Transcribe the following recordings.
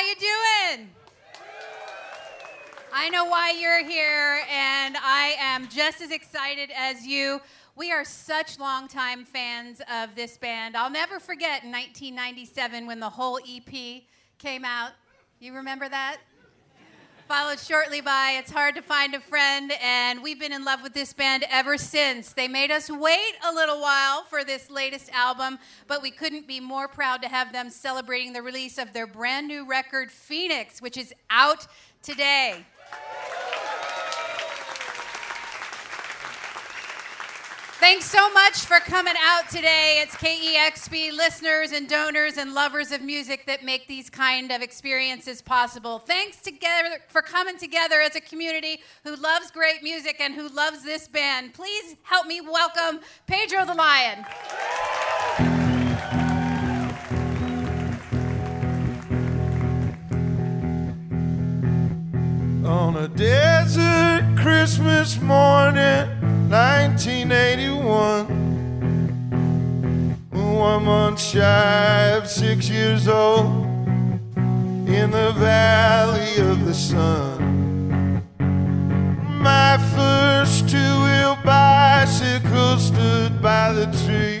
How you doing? I know why you're here, and I am just as excited as you. We are such longtime fans of this band. I'll never forget 1997 when the whole EP came out. You remember that? Followed shortly by It's Hard to Find a Friend, and we've been in love with this band ever since. They made us wait a little while for this latest album, but we couldn't be more proud to have them celebrating the release of their brand new record, Phoenix, which is out today. Thanks so much for coming out today. It's KEXP listeners and donors and lovers of music that make these kind of experiences possible. Thanks together for coming together as a community who loves great music and who loves this band. Please help me welcome Pedro the Lion. On a desert Christmas morning, One month shy of six years old, in the valley of the sun. My first two wheel bicycle stood by the tree.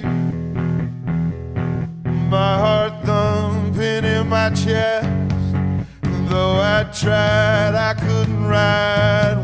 My heart thumping in my chest. Though I tried, I couldn't ride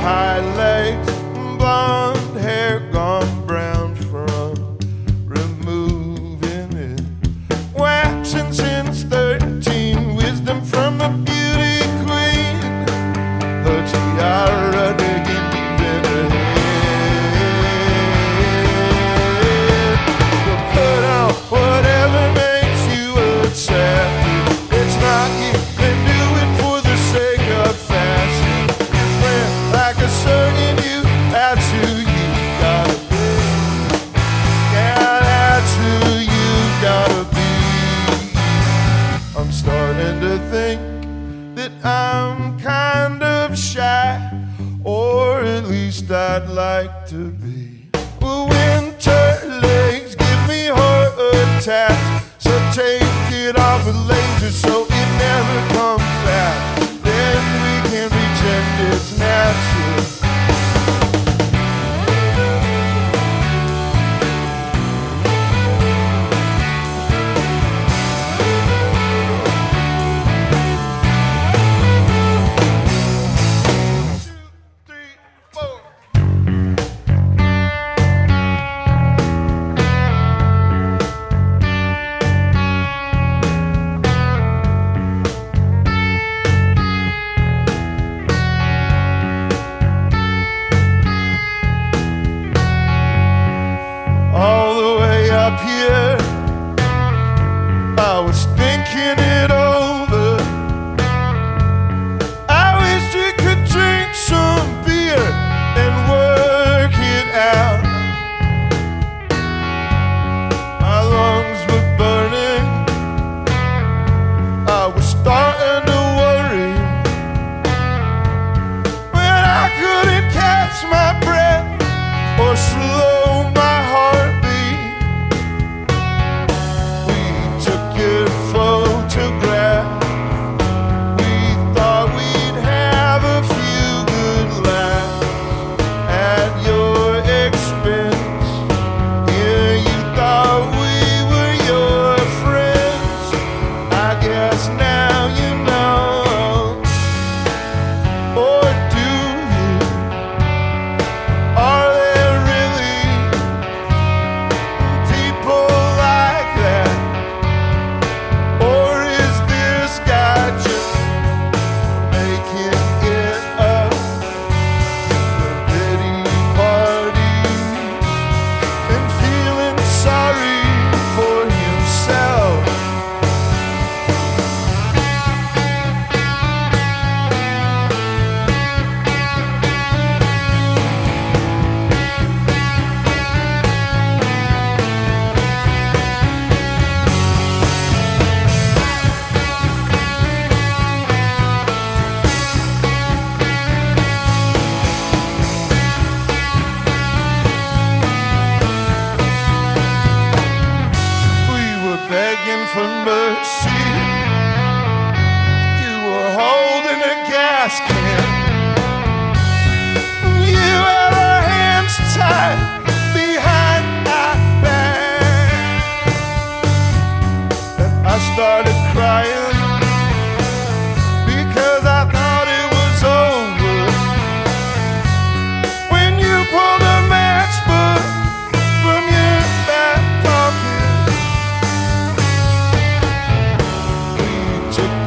high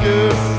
took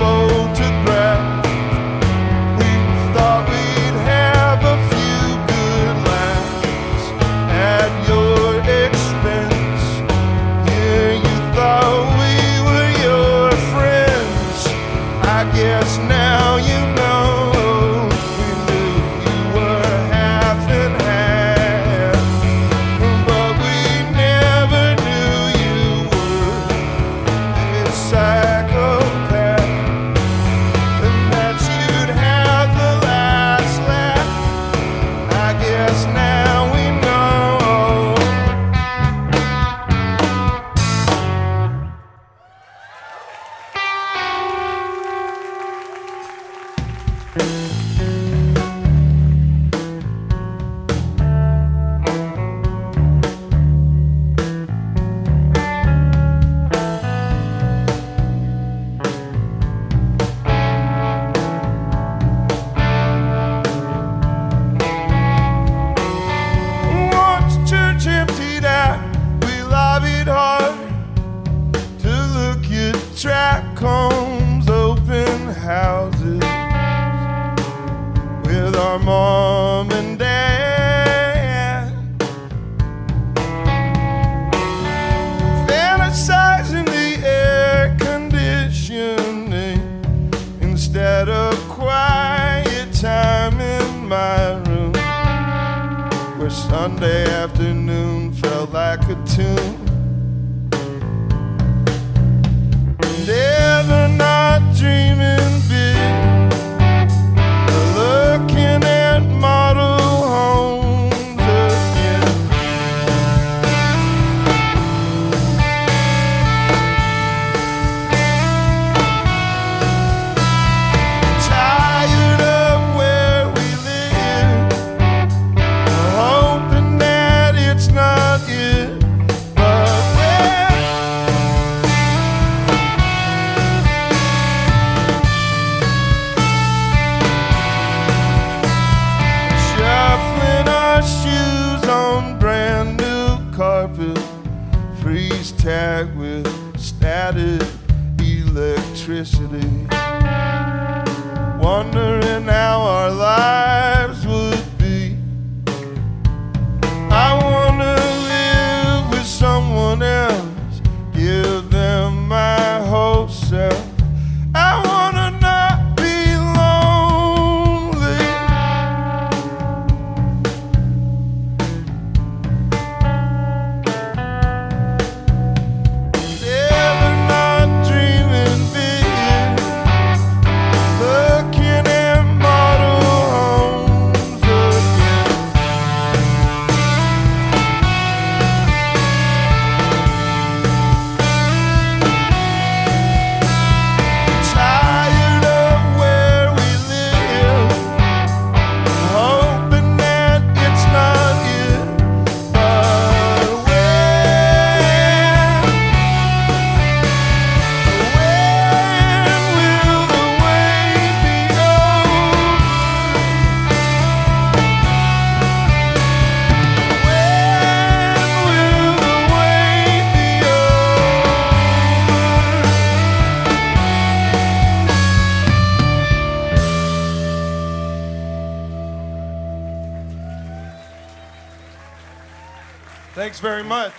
Thanks very much.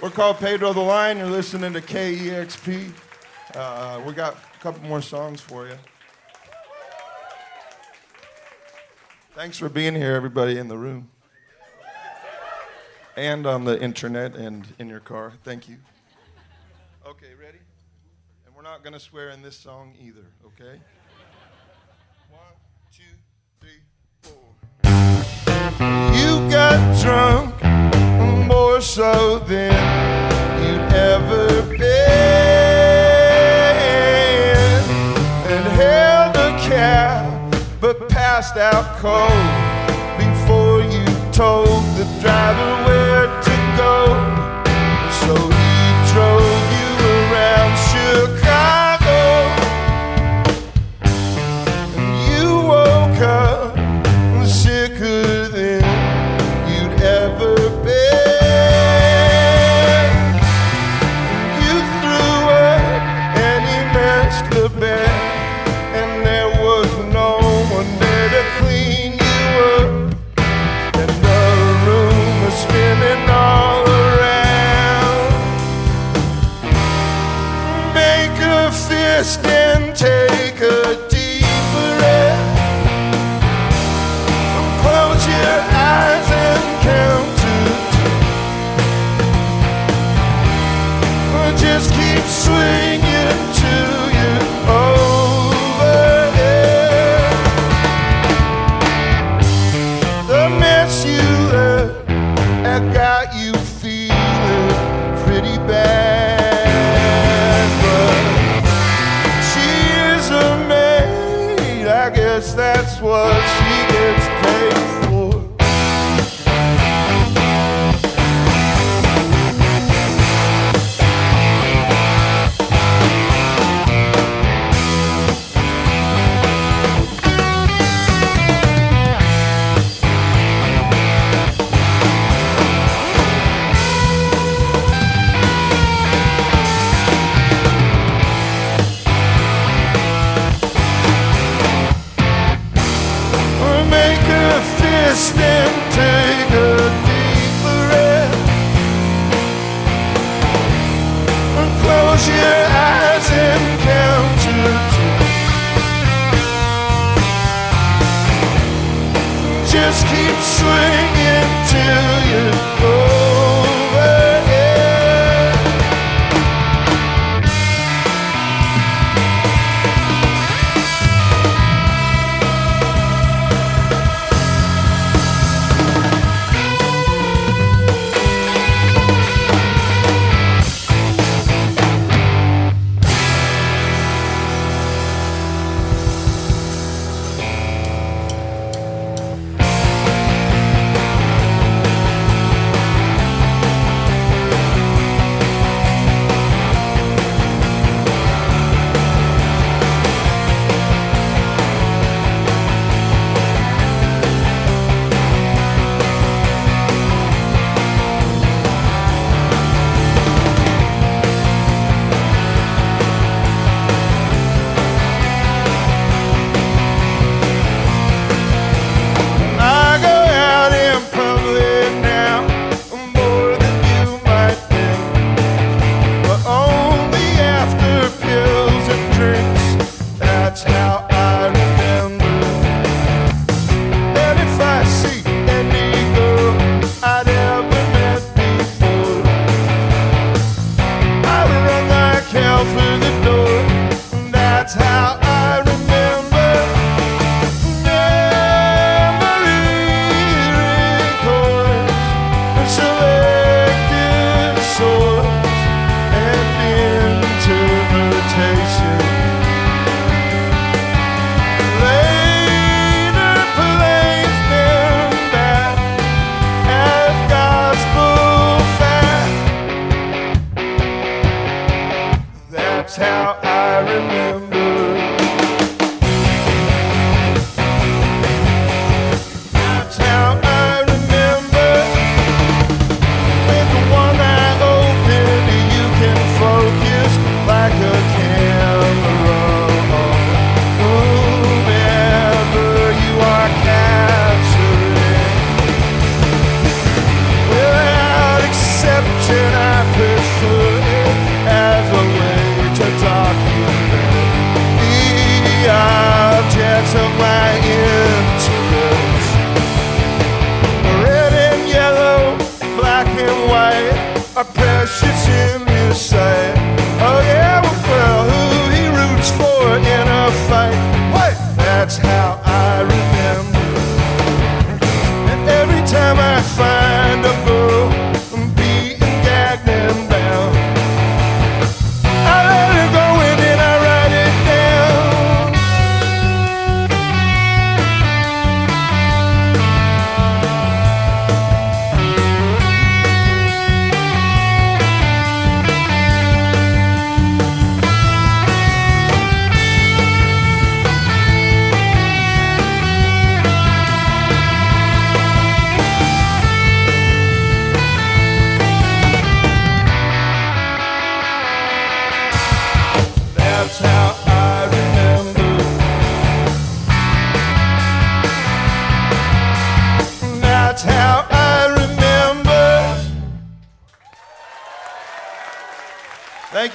We're called Pedro the Lion. You're listening to KEXP. Uh, we got a couple more songs for you. Thanks for being here, everybody in the room. And on the internet and in your car. Thank you. Okay, ready? And we're not going to swear in this song either, okay? One, two, three, four. You got drunk so than you'd ever been, and held a cab but passed out cold before you told the driver guess that's what she gets paid for.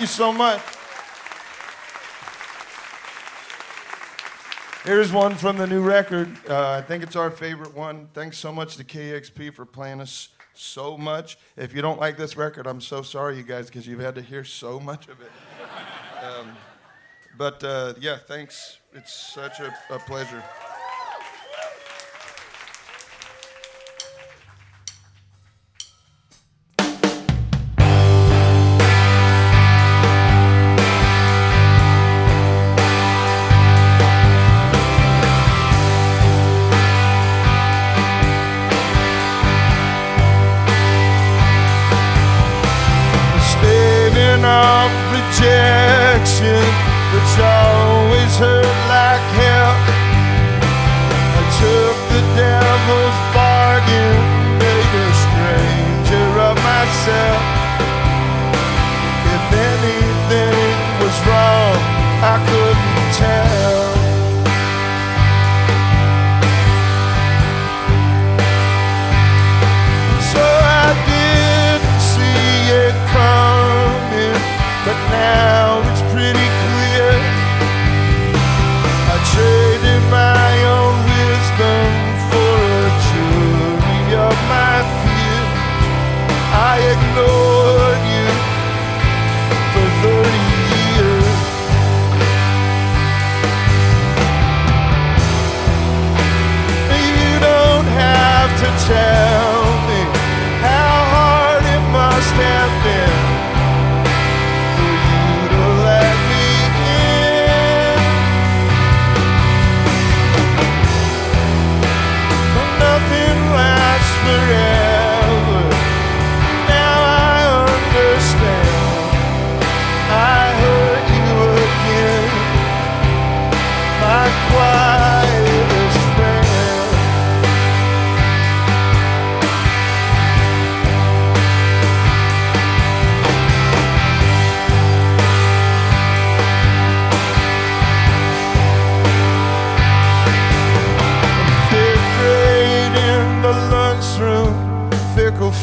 Thank you so much. Here's one from the new record. Uh, I think it's our favorite one. Thanks so much to KEXP for playing us so much. If you don't like this record, I'm so sorry, you guys, because you've had to hear so much of it. Um, but uh, yeah, thanks. It's such a, a pleasure. I fear. I ignore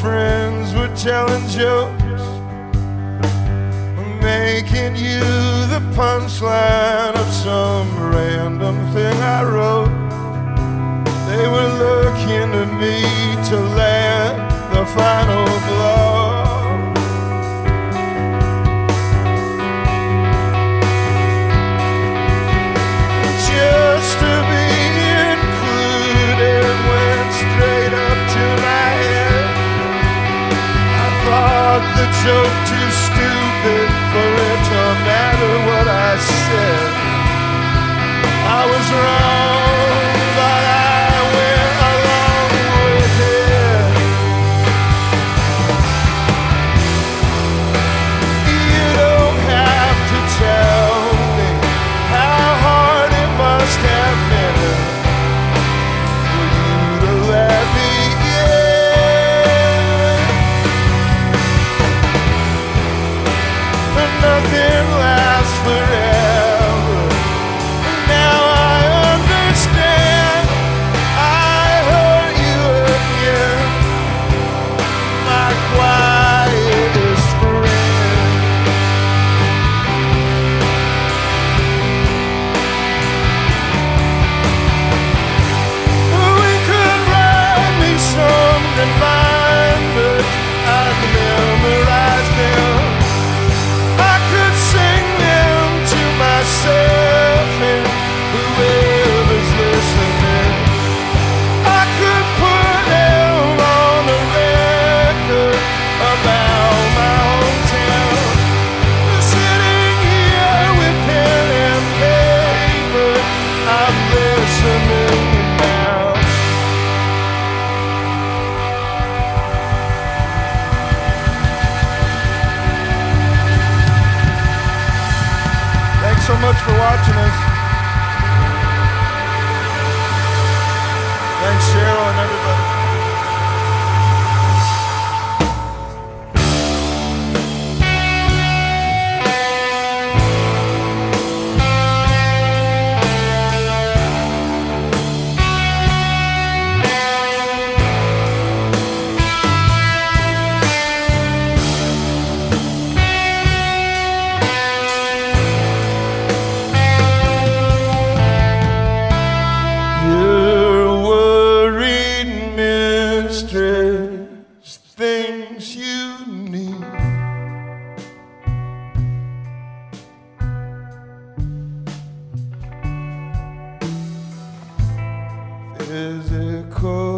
friends were telling jokes, making you the punchline of some random thing I wrote. They were looking to me to land the final. so physical exertion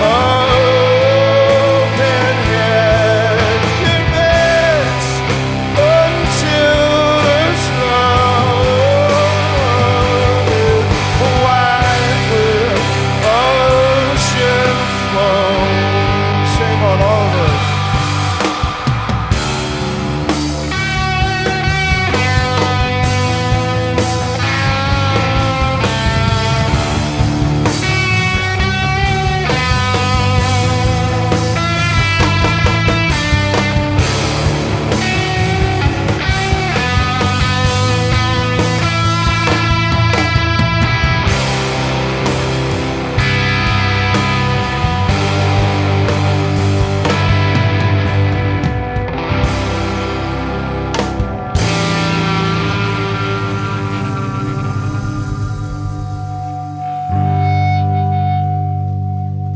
Oh.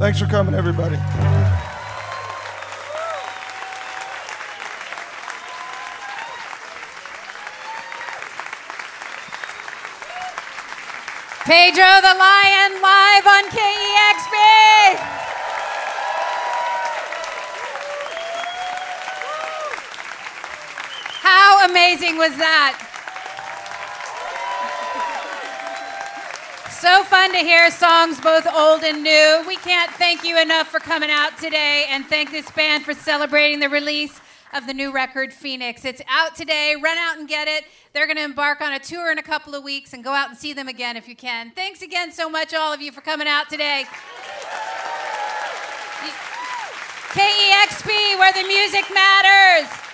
Thanks for coming, everybody. Pedro the Lion live on KEXP. How amazing was that? So fun to hear songs both old and new. We can't thank you enough for coming out today and thank this band for celebrating the release of the new record Phoenix. It's out today. Run out and get it. They're going to embark on a tour in a couple of weeks and go out and see them again if you can. Thanks again so much, all of you, for coming out today. KEXP, where the music matters.